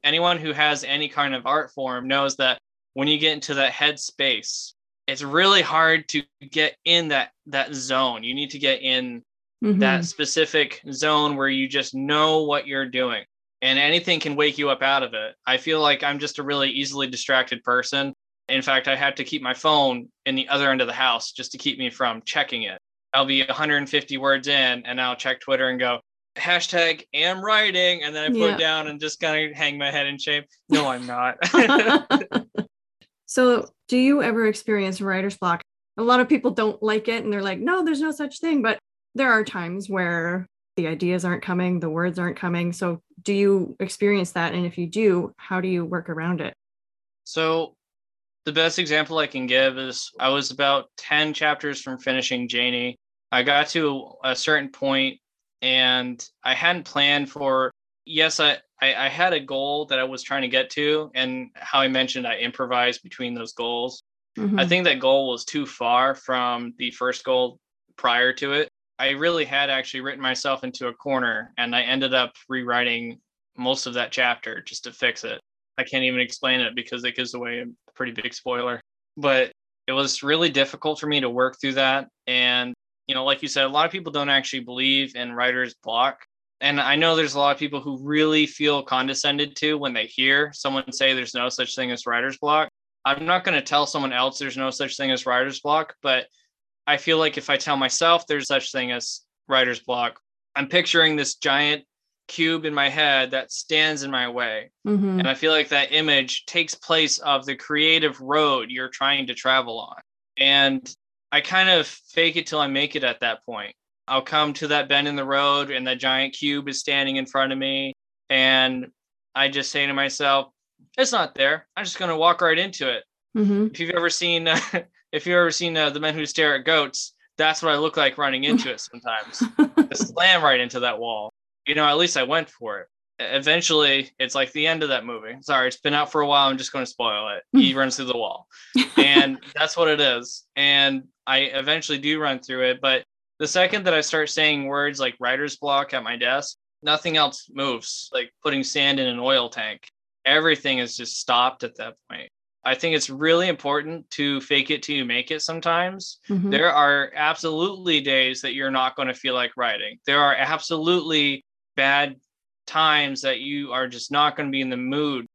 Anyone who has any kind of art form knows that when you get into that head space, it's really hard to get in that that zone. You need to get in mm-hmm. that specific zone where you just know what you're doing and anything can wake you up out of it. I feel like I'm just a really easily distracted person in fact, I had to keep my phone in the other end of the house just to keep me from checking it. I'll be 150 words in and I'll check Twitter and go, hashtag am writing. And then I put yeah. it down and just kind of hang my head in shame. No, I'm not. so, do you ever experience writer's block? A lot of people don't like it and they're like, no, there's no such thing. But there are times where the ideas aren't coming, the words aren't coming. So, do you experience that? And if you do, how do you work around it? So, the best example I can give is I was about 10 chapters from finishing Janie. I got to a certain point and I hadn't planned for, yes, I, I, I had a goal that I was trying to get to. And how I mentioned, I improvised between those goals. Mm-hmm. I think that goal was too far from the first goal prior to it. I really had actually written myself into a corner and I ended up rewriting most of that chapter just to fix it. I can't even explain it because it gives away a pretty big spoiler. But it was really difficult for me to work through that. And, you know, like you said, a lot of people don't actually believe in writer's block. And I know there's a lot of people who really feel condescended to when they hear someone say there's no such thing as writer's block. I'm not going to tell someone else there's no such thing as writer's block, but I feel like if I tell myself there's such thing as writer's block, I'm picturing this giant cube in my head that stands in my way. Mm-hmm. And I feel like that image takes place of the creative road you're trying to travel on. And I kind of fake it till I make it at that point. I'll come to that bend in the road and that giant cube is standing in front of me. and I just say to myself, it's not there. I'm just going to walk right into it. Mm-hmm. If you've ever seen, uh, if you've ever seen uh, the men who stare at goats, that's what I look like running into it sometimes. slam right into that wall. You know, at least I went for it. Eventually, it's like the end of that movie. Sorry, it's been out for a while. I'm just going to spoil it. He runs through the wall, and that's what it is. And I eventually do run through it, but the second that I start saying words like writer's block at my desk, nothing else moves, like putting sand in an oil tank. Everything is just stopped at that point. I think it's really important to fake it till you make it sometimes. Mm-hmm. There are absolutely days that you're not going to feel like writing. There are absolutely bad times that you are just not going to be in the mood.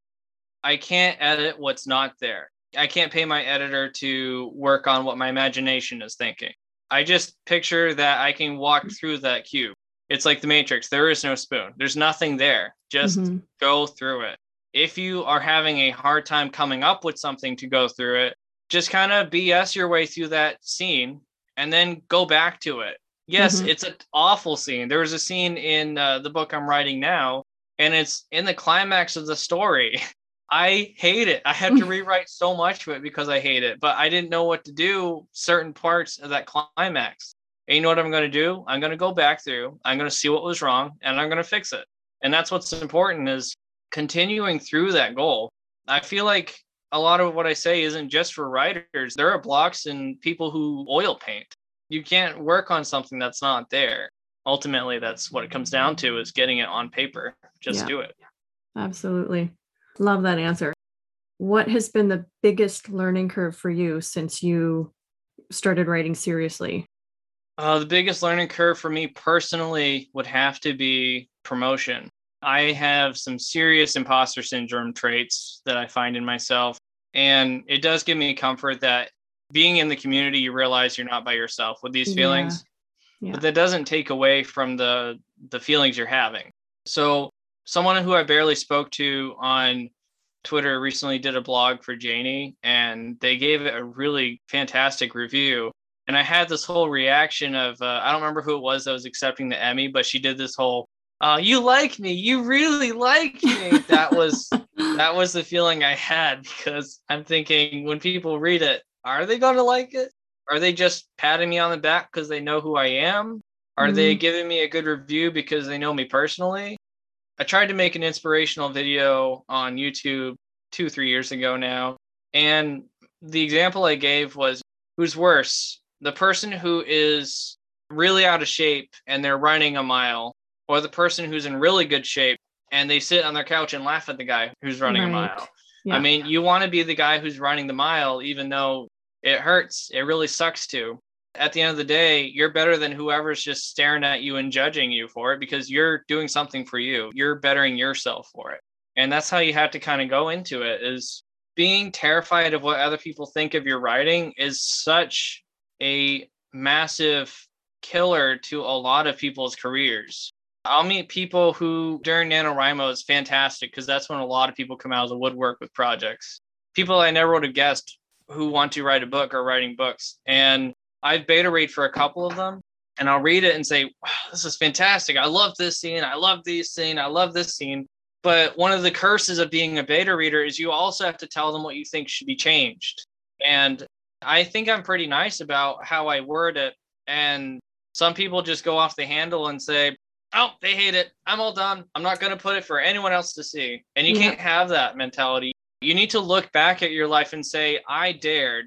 I can't edit what's not there. I can't pay my editor to work on what my imagination is thinking. I just picture that I can walk through that cube. It's like the Matrix. There is no spoon. There's nothing there. Just mm-hmm. go through it. If you are having a hard time coming up with something to go through it, just kind of BS your way through that scene and then go back to it. Yes, mm-hmm. it's an awful scene. There was a scene in uh, the book I'm writing now, and it's in the climax of the story. I hate it. I had to rewrite so much of it because I hate it, but I didn't know what to do certain parts of that climax. And you know what I'm going to do? I'm going to go back through. I'm going to see what was wrong and I'm going to fix it. And that's what's important is continuing through that goal. I feel like a lot of what I say isn't just for writers. There are blocks and people who oil paint. You can't work on something that's not there. Ultimately, that's what it comes down to is getting it on paper. Just yeah. do it. Absolutely. Love that answer. What has been the biggest learning curve for you since you started writing seriously? Uh, the biggest learning curve for me personally would have to be promotion. I have some serious imposter syndrome traits that I find in myself. And it does give me comfort that being in the community, you realize you're not by yourself with these feelings. Yeah. Yeah. But that doesn't take away from the the feelings you're having. So someone who I barely spoke to on Twitter recently did a blog for Janie and they gave it a really fantastic review. And I had this whole reaction of uh, I don't remember who it was that was accepting the Emmy, but she did this whole uh, you like me, you really like me. That was that was the feeling I had because I'm thinking when people read it, are they going to like it? Are they just patting me on the back because they know who I am? Are mm-hmm. they giving me a good review because they know me personally? I tried to make an inspirational video on YouTube two, three years ago now. And the example I gave was who's worse, the person who is really out of shape and they're running a mile, or the person who's in really good shape and they sit on their couch and laugh at the guy who's running right. a mile. Yeah. I mean, you want to be the guy who's running the mile, even though it hurts. It really sucks to at the end of the day, you're better than whoever's just staring at you and judging you for it because you're doing something for you. You're bettering yourself for it. And that's how you have to kind of go into it is being terrified of what other people think of your writing is such a massive killer to a lot of people's careers. I'll meet people who during NaNoWriMo is fantastic because that's when a lot of people come out of the woodwork with projects. People I never would have guessed who want to write a book are writing books. And I've beta read for a couple of them and I'll read it and say, wow, this is fantastic. I love this scene. I love this scene. I love this scene. But one of the curses of being a beta reader is you also have to tell them what you think should be changed. And I think I'm pretty nice about how I word it. And some people just go off the handle and say, oh, they hate it. I'm all done. I'm not going to put it for anyone else to see. And you yeah. can't have that mentality. You need to look back at your life and say, I dared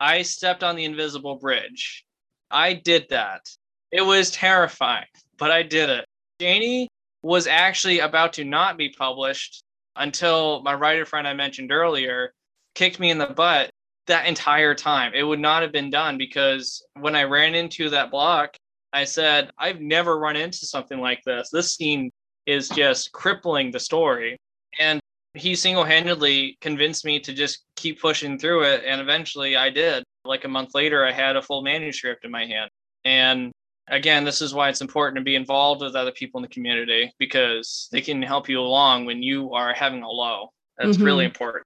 I stepped on the invisible bridge. I did that. It was terrifying, but I did it. Janie was actually about to not be published until my writer friend I mentioned earlier kicked me in the butt that entire time. It would not have been done because when I ran into that block, I said, I've never run into something like this. This scene is just crippling the story. And he single-handedly convinced me to just keep pushing through it and eventually i did like a month later i had a full manuscript in my hand and again this is why it's important to be involved with other people in the community because they can help you along when you are having a low that's mm-hmm. really important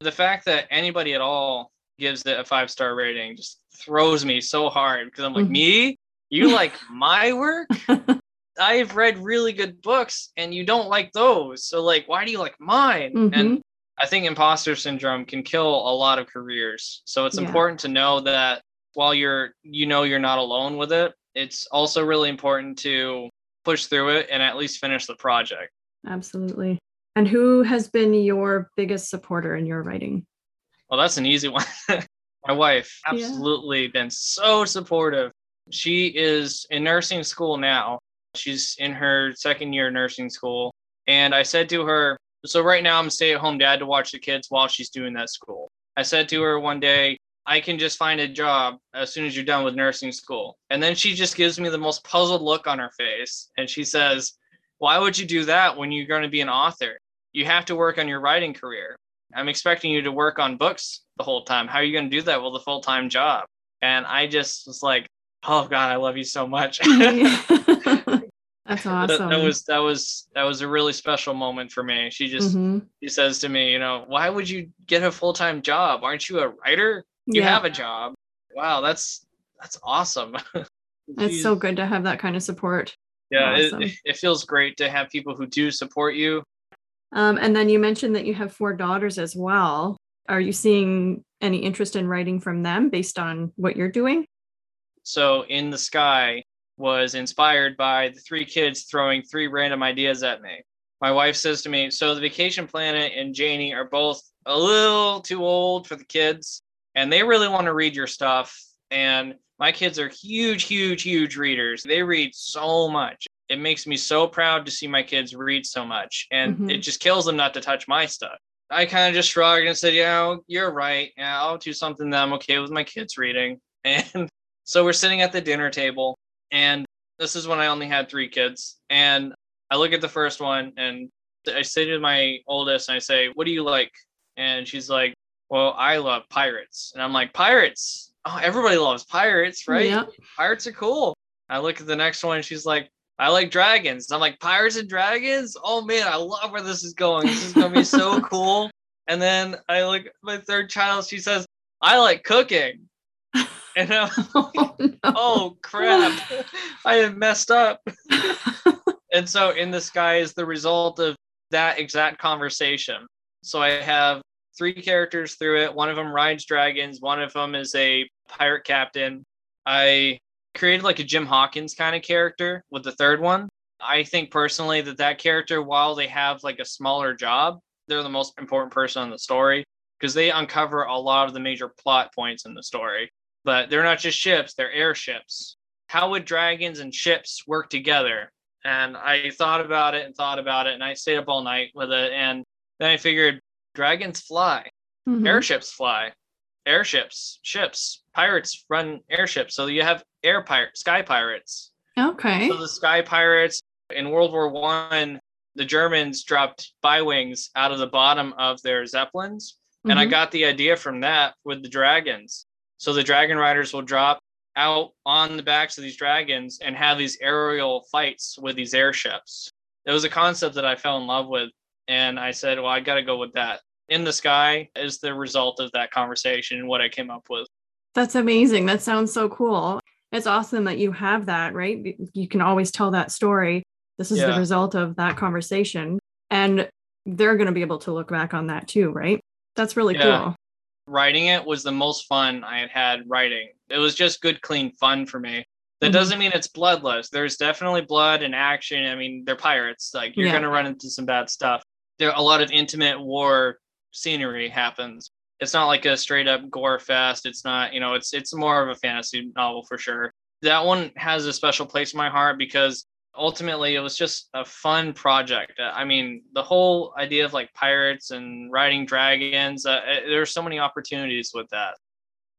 the fact that anybody at all gives it a five star rating just throws me so hard because i'm like mm-hmm. me you like my work I've read really good books and you don't like those. So like why do you like mine? Mhm. And I think imposter syndrome can kill a lot of careers. So it's Yeah. important to know that while you're you know you're not alone with it, it's also really important to push through it and at least finish the project. Absolutely. And who has been your biggest supporter in your writing? Well, that's an easy one. My wife Yeah. absolutely been so supportive. She is in nursing school now. She's in her second year nursing school. And I said to her, so right now I'm a stay-at-home dad to watch the kids while she's doing that school. I said to her one day, I can just find a job as soon as you're done with nursing school. And then she just gives me the most puzzled look on her face. And she says, Why would you do that when you're going to be an author? You have to work on your writing career. I'm expecting you to work on books the whole time. How are you going to do that with a full time job? And I just was like, Oh God, I love you so much. That's awesome. that, was that was that was a really special moment for me. She just Mhm. she says to me, you know, why would you get a full time job? Aren't you a writer? You Yeah. have a job. Wow, that's that's awesome. It's so good to have that kind of support. yeah, awesome. it, it feels great to have people who do support you. Um, and then you mentioned that you have four daughters as well. Are you seeing any interest in writing from them based on what you're doing? So in the sky was inspired by the three kids throwing three random ideas at me. My wife says to me, "So the Vacation Planet and Janie are both a little too old for the kids, and they really want to read your stuff. And my kids are huge, huge, huge readers. They read so much. It makes me so proud to see my kids read so much, and Mhm. it just kills them not to touch my stuff." I kind of just shrugged and said, "Yeah, you're right. Yeah, I'll do something that I'm okay with my kids reading." And so we're sitting at the dinner table, and this is when I only had three kids. And I look at the first one, and I say to my oldest, and I say, "What do you like?" And she's like, "Well, I love pirates." And I'm like, "Pirates? Oh, everybody loves pirates, right? Yeah. Pirates are cool." I look at the next one, and she's like, "I like dragons." I'm like, "Pirates and dragons? Oh man, I love where this is going. This is gonna be so cool." And then I look at my third child. She says, "I like cooking." And I'm Oh, no. oh crap. I have messed up. And so in the sky is the result of that exact conversation. So i have three characters through it. One of them rides dragons. One of them is a pirate captain. I created like a jim hawkins kind of character with the third one. I think personally that that character while they have like a smaller job they're the most important person in the story because they uncover a lot of the major plot points in the story but they're not just ships, they're airships. How would dragons and ships work together? And I thought about it and thought about it, and I stayed up all night with it. And then I figured dragons fly, Mhm. airships fly, airships, ships, pirates run airships. So you have air pirate, sky pirates. Okay. So the sky pirates in World War One, the Germans dropped bywings out of the bottom of their zeppelins, and I Mhm. got the idea from that with the dragons. So the dragon riders will drop out on the backs of these dragons and have these aerial fights with these airships. It was a concept that I fell in love with, and I said, "Well, I got to go with that." In the sky is the result of that conversation and what I came up with. That's amazing. That sounds so cool. It's awesome that you have that, right? You can always tell that story. This is the result of that conversation. And they're going to be able to look back on that too, right? That's really Yeah. cool. Writing it was the most fun I had had writing. It was just good, clean fun for me. That Mhm. doesn't mean it's bloodless. There's definitely blood and action. I mean, they're pirates. Like you're Yeah. gonna run into some bad stuff. There a lot of intimate war scenery happens. It's not like a straight up gore fest. It's not, you know, it's it's more of a fantasy novel for sure. That one has a special place in my heart because ultimately it was just a fun project. I mean, the whole idea of like pirates and riding dragons, uh, uh, there's so many opportunities with that.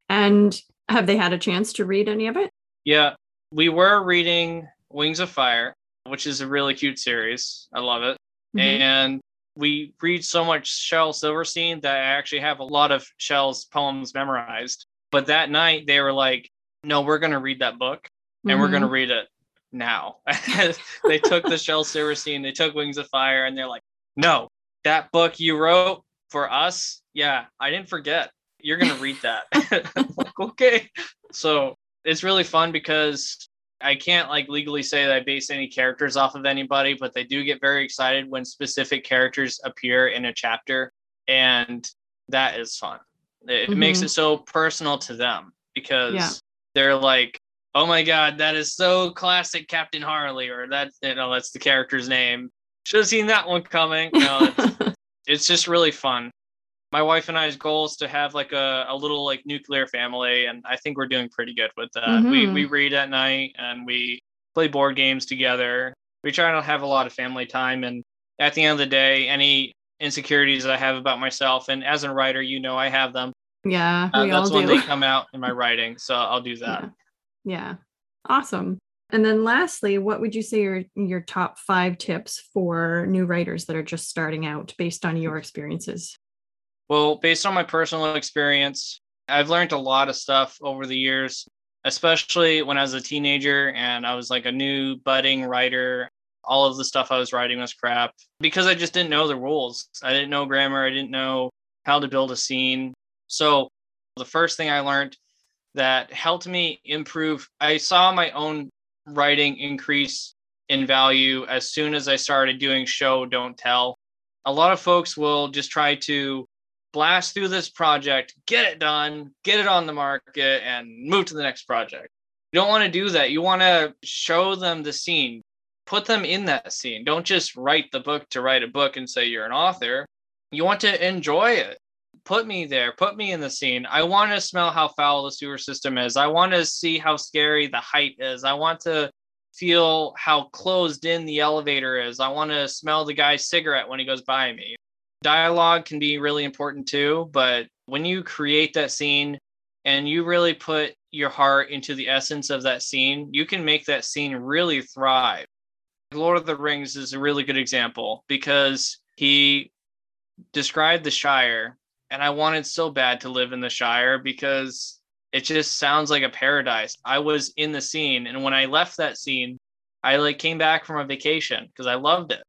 And have they had a chance to read any of it? Yeah, we were reading Wings of Fire, which is a really cute series. I love it. Mhm. And we read so much Shel Silverstein that I actually have a lot of Shel's poems memorized. But that night they were like, no, we're going to read that book and we're going to read it now. they took the Shel Silverstein, they took Wings of Fire, and they're like, no, that book you wrote for us, yeah, I didn't forget. You're going to read that. Like, okay. So it's really fun because I can't like legally say that I base any characters off of anybody, but they do get very excited when specific characters appear in a chapter. And that is fun. It mm-hmm. makes it so personal to them because yeah. they're like, oh my God, that is so classic Captain Harley, or that, you know, that's the character's name. Should have seen that one coming. No, it's, it's just really fun my wife and I's goal is to have like a, a little like nuclear family, and I think we're doing pretty good with that. Mm-hmm. We we read at night and we play board games together. We try to have a lot of family time, and at the end of the day, any insecurities I have about myself, and as a writer, you know I have them. Yeah, uh, that's when they come out in my writing. So I'll do that. Yeah. Yeah, awesome. And then lastly, what would you say are your top five tips for new writers that are just starting out based on your experiences? Well, based on my personal experience, I've learned a lot of stuff over the years, especially when I was a teenager and I was like a new budding writer. All of the stuff I was writing was crap because I just didn't know the rules. I didn't know grammar. I didn't know how to build a scene. So, the first thing I learned that helped me improve, I saw my own writing increase in value as soon as I started doing show, don't tell. A lot of folks will just try to blast through this project, get it done, get it on the market, and move to the next project. You don't want to do that. You want to show them the scene, put them in that scene. Don't just write the book to write a book and say you're an author. You want to enjoy it. Put me there, put me in the scene. I want to smell how foul the sewer system is. I want to see how scary the height is. I want to feel how closed in the elevator is. I want to smell the guy's cigarette when he goes by me dialogue can be really important too, but when you create that scene and you really put your heart into the essence of that scene, you can make that scene really thrive. Lord of the Rings is a really good example because he described the Shire, and I wanted so bad to live in the Shire because it just sounds like a paradise. I was in the scene, and when I left that scene, I like came back from a vacation because I loved it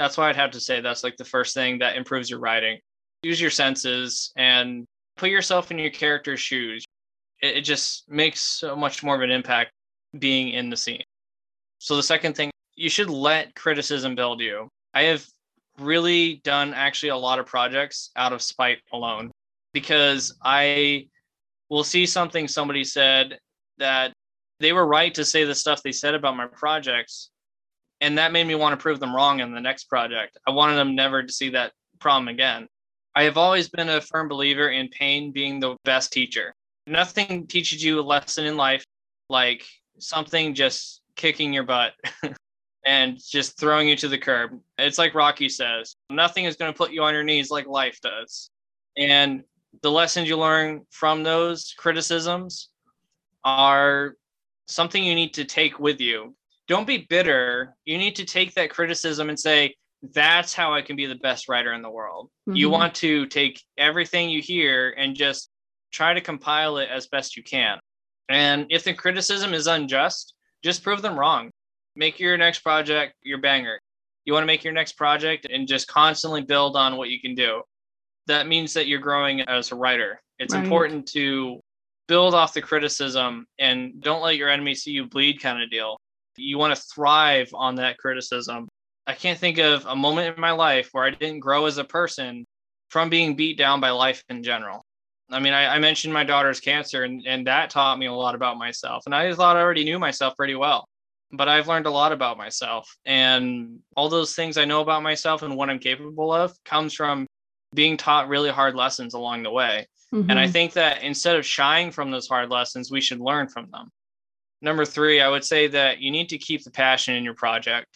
that's why I'd have to say that's like the first thing that improves your writing. Use your senses and put yourself in your character's shoes. It, it just makes so much more of an impact being in the scene. So the second thing, you should let criticism build you. I have really done actually a lot of projects out of spite alone because I will see something somebody said that they were right to say the stuff they said about my projects and that made me want to prove them wrong in the next project. I wanted them never to see that problem again. I have always been a firm believer in pain being the best teacher. Nothing teaches you a lesson in life like something just kicking your butt and just throwing you to the curb. It's like Rocky says nothing is going to put you on your knees like life does. And the lessons you learn from those criticisms are something you need to take with you don't be bitter. You need to take that criticism and say, that's how I can be the best writer in the world. Mm-hmm. You want to take everything you hear and just try to compile it as best you can. And if the criticism is unjust, just prove them wrong. Make your next project your banger. You want to make your next project and just constantly build on what you can do. That means that you're growing as a writer. It's right. important to build off the criticism and don't let your enemy see you bleed kind of deal you want to thrive on that criticism. I can't think of a moment in my life where I didn't grow as a person from being beat down by life in general. I mean, I, I, mentioned my daughter's cancer, and, and that taught me a lot about myself. And I thought I already knew myself pretty well, but I've learned a lot about myself. And all those things I know about myself and what I'm capable of comes from being taught really hard lessons along the way. Mm-hmm. And I mm-hmm. think that instead of shying from those hard lessons, we should learn from them. Number three, I would say that you need to keep the passion in your project.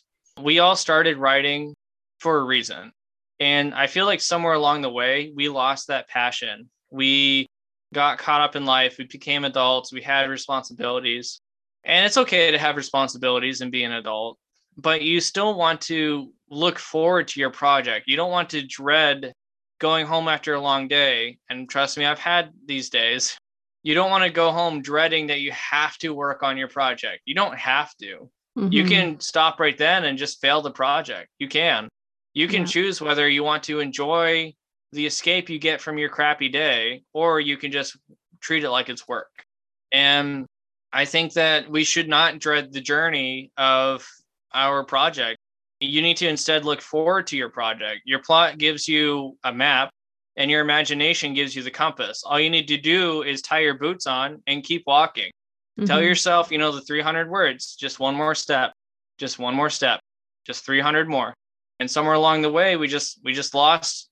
We all started writing for a reason. And I feel like somewhere along the way, we lost that passion. We got caught up in life. We became adults. We had responsibilities. And it's okay to have responsibilities and be an adult, but you still want to look forward to your project. You don't want to dread going home after a long day. And trust me, I've had these days you don't want to go home dreading that you have to work on your project. You don't have to. Mm-hmm. You can stop right then and just fail the project. You can. You can yeah. choose whether you want to enjoy the escape you get from your crappy day or you can just treat it like it's work. And I think that we should not dread the journey of our project. You need to instead look forward to your project. Your plot gives you a map and your imagination gives you the compass. All you need to do is tie your boots on and keep walking. Mm-hmm. Tell yourself, you know, the 300 words, just one more step, just one more step, just 300 more. And somewhere along the way, we just we just lost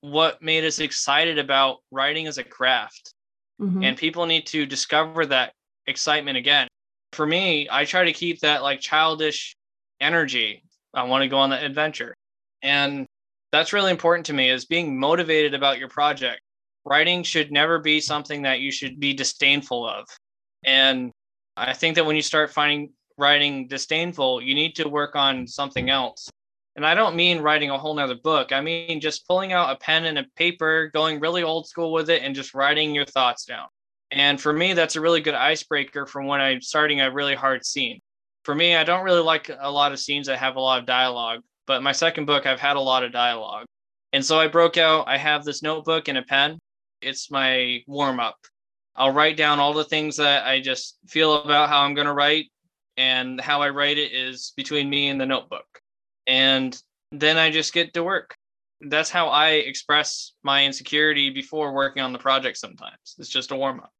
what made us excited about writing as a craft. Mm-hmm. And people need to discover that excitement again. For me, I try to keep that like childish energy. I want to go on that adventure. And that's really important to me is being motivated about your project. Writing should never be something that you should be disdainful of. And I think that when you start finding writing disdainful, you need to work on something else. And I don't mean writing a whole nother book. I mean just pulling out a pen and a paper, going really old school with it, and just writing your thoughts down. And for me, that's a really good icebreaker from when I'm starting a really hard scene. For me, I don't really like a lot of scenes that have a lot of dialogue. But my second book, I've had a lot of dialogue. And so I broke out, I have this notebook and a pen. It's my warm up. I'll write down all the things that I just feel about how I'm going to write. And how I write it is between me and the notebook. And then I just get to work. That's how I express my insecurity before working on the project sometimes. It's just a warm up.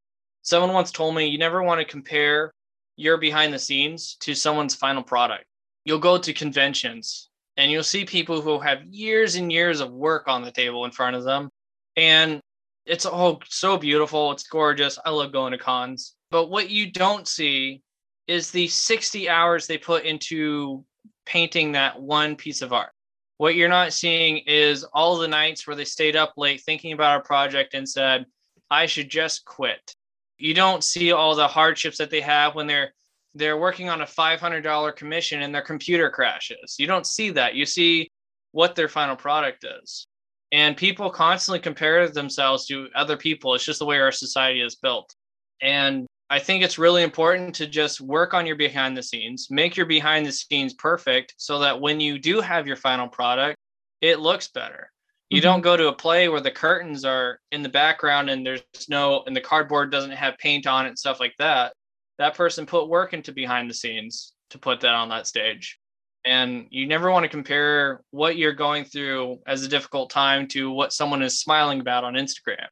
Someone once told me you never want to compare your behind the scenes to someone's final product. You'll go to conventions and you'll see people who have years and years of work on the table in front of them and it's all so beautiful. It's gorgeous. I love going to cons. But what you don't see is the 60 hours they put into painting that one piece of art. What you're not seeing is all the nights where they stayed up late thinking about our project and said i should just quit you don't see all the hardships that they have when they're they're working on a $500 commission and their computer crashes. You don't see that. You see what their final product is. And people constantly compare themselves to other people. It's just the way our society is built. And I think it's really important to just work on your behind the scenes, make your behind the scenes perfect so that when you do have your final product, it looks better. You mm-hmm. don't go to a play where the curtains are in the background and there's no, and the cardboard doesn't have paint on it and stuff like that that person put work into behind the scenes to put that on that stage. And you never want to compare what you're going through as a difficult time to what someone is smiling about on Instagram.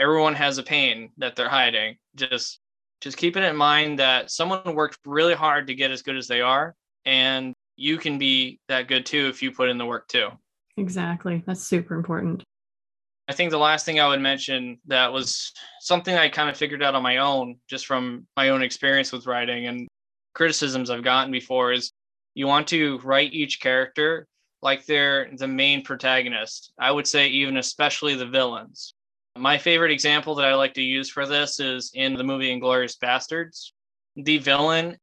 Everyone has a pain that they're hiding. Just just keep it in mind that someone worked really hard to get as good as they are and you can be that good too if you put in the work too. Exactly. That's super important. I think the last thing I would mention that was something I kind of figured out on my own, just from my own experience with writing and criticisms I've gotten before, is you want to write each character like they're the main protagonist. I would say, even especially the villains. My favorite example that I like to use for this is in the movie Inglourious Basterds. The villain,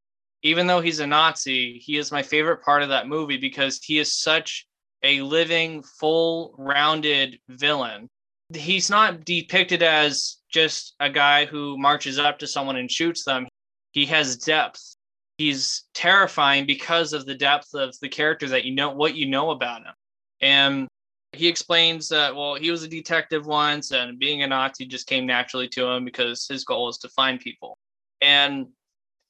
even though he's a Nazi, he is my favorite part of that movie because he is such a living, full rounded villain. He's not depicted as just a guy who marches up to someone and shoots them. He has depth. He's terrifying because of the depth of the character that you know, what you know about him. And he explains that, well, he was a detective once and being a Nazi just came naturally to him because his goal is to find people. And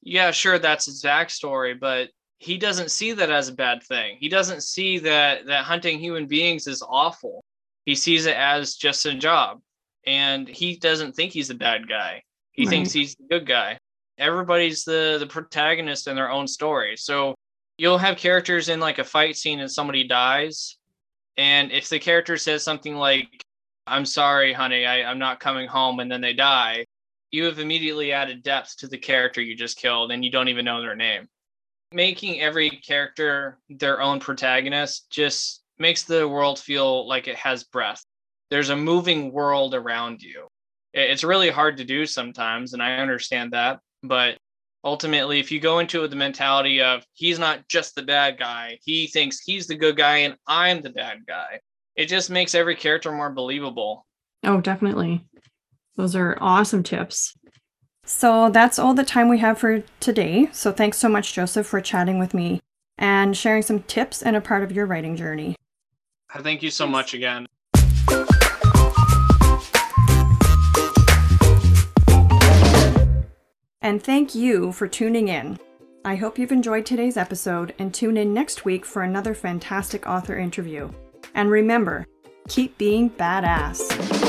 yeah, sure, that's his backstory, but he doesn't see that as a bad thing. He doesn't see that that hunting human beings is awful. He sees it as just a job. And he doesn't think he's a bad guy. He right. thinks he's the good guy. Everybody's the the protagonist in their own story. So you'll have characters in like a fight scene and somebody dies. And if the character says something like, I'm sorry, honey, I, I'm not coming home, and then they die, you have immediately added depth to the character you just killed and you don't even know their name making every character their own protagonist just makes the world feel like it has breath. There's a moving world around you. It's really hard to do sometimes, and I understand that. But ultimately, if you go into it with the mentality of he's not just the bad guy, he thinks he's the good guy and I'm the bad guy, it just makes every character more believable. Oh, definitely. Those are awesome tips. So that's all the time we have for today. So thanks so much, Joseph, for chatting with me and sharing some tips and a part of your writing journey. Uh, thank you so much again. And thank you for tuning in. I hope you've enjoyed today's episode and tune in next week for another fantastic author interview. And remember, keep being badass.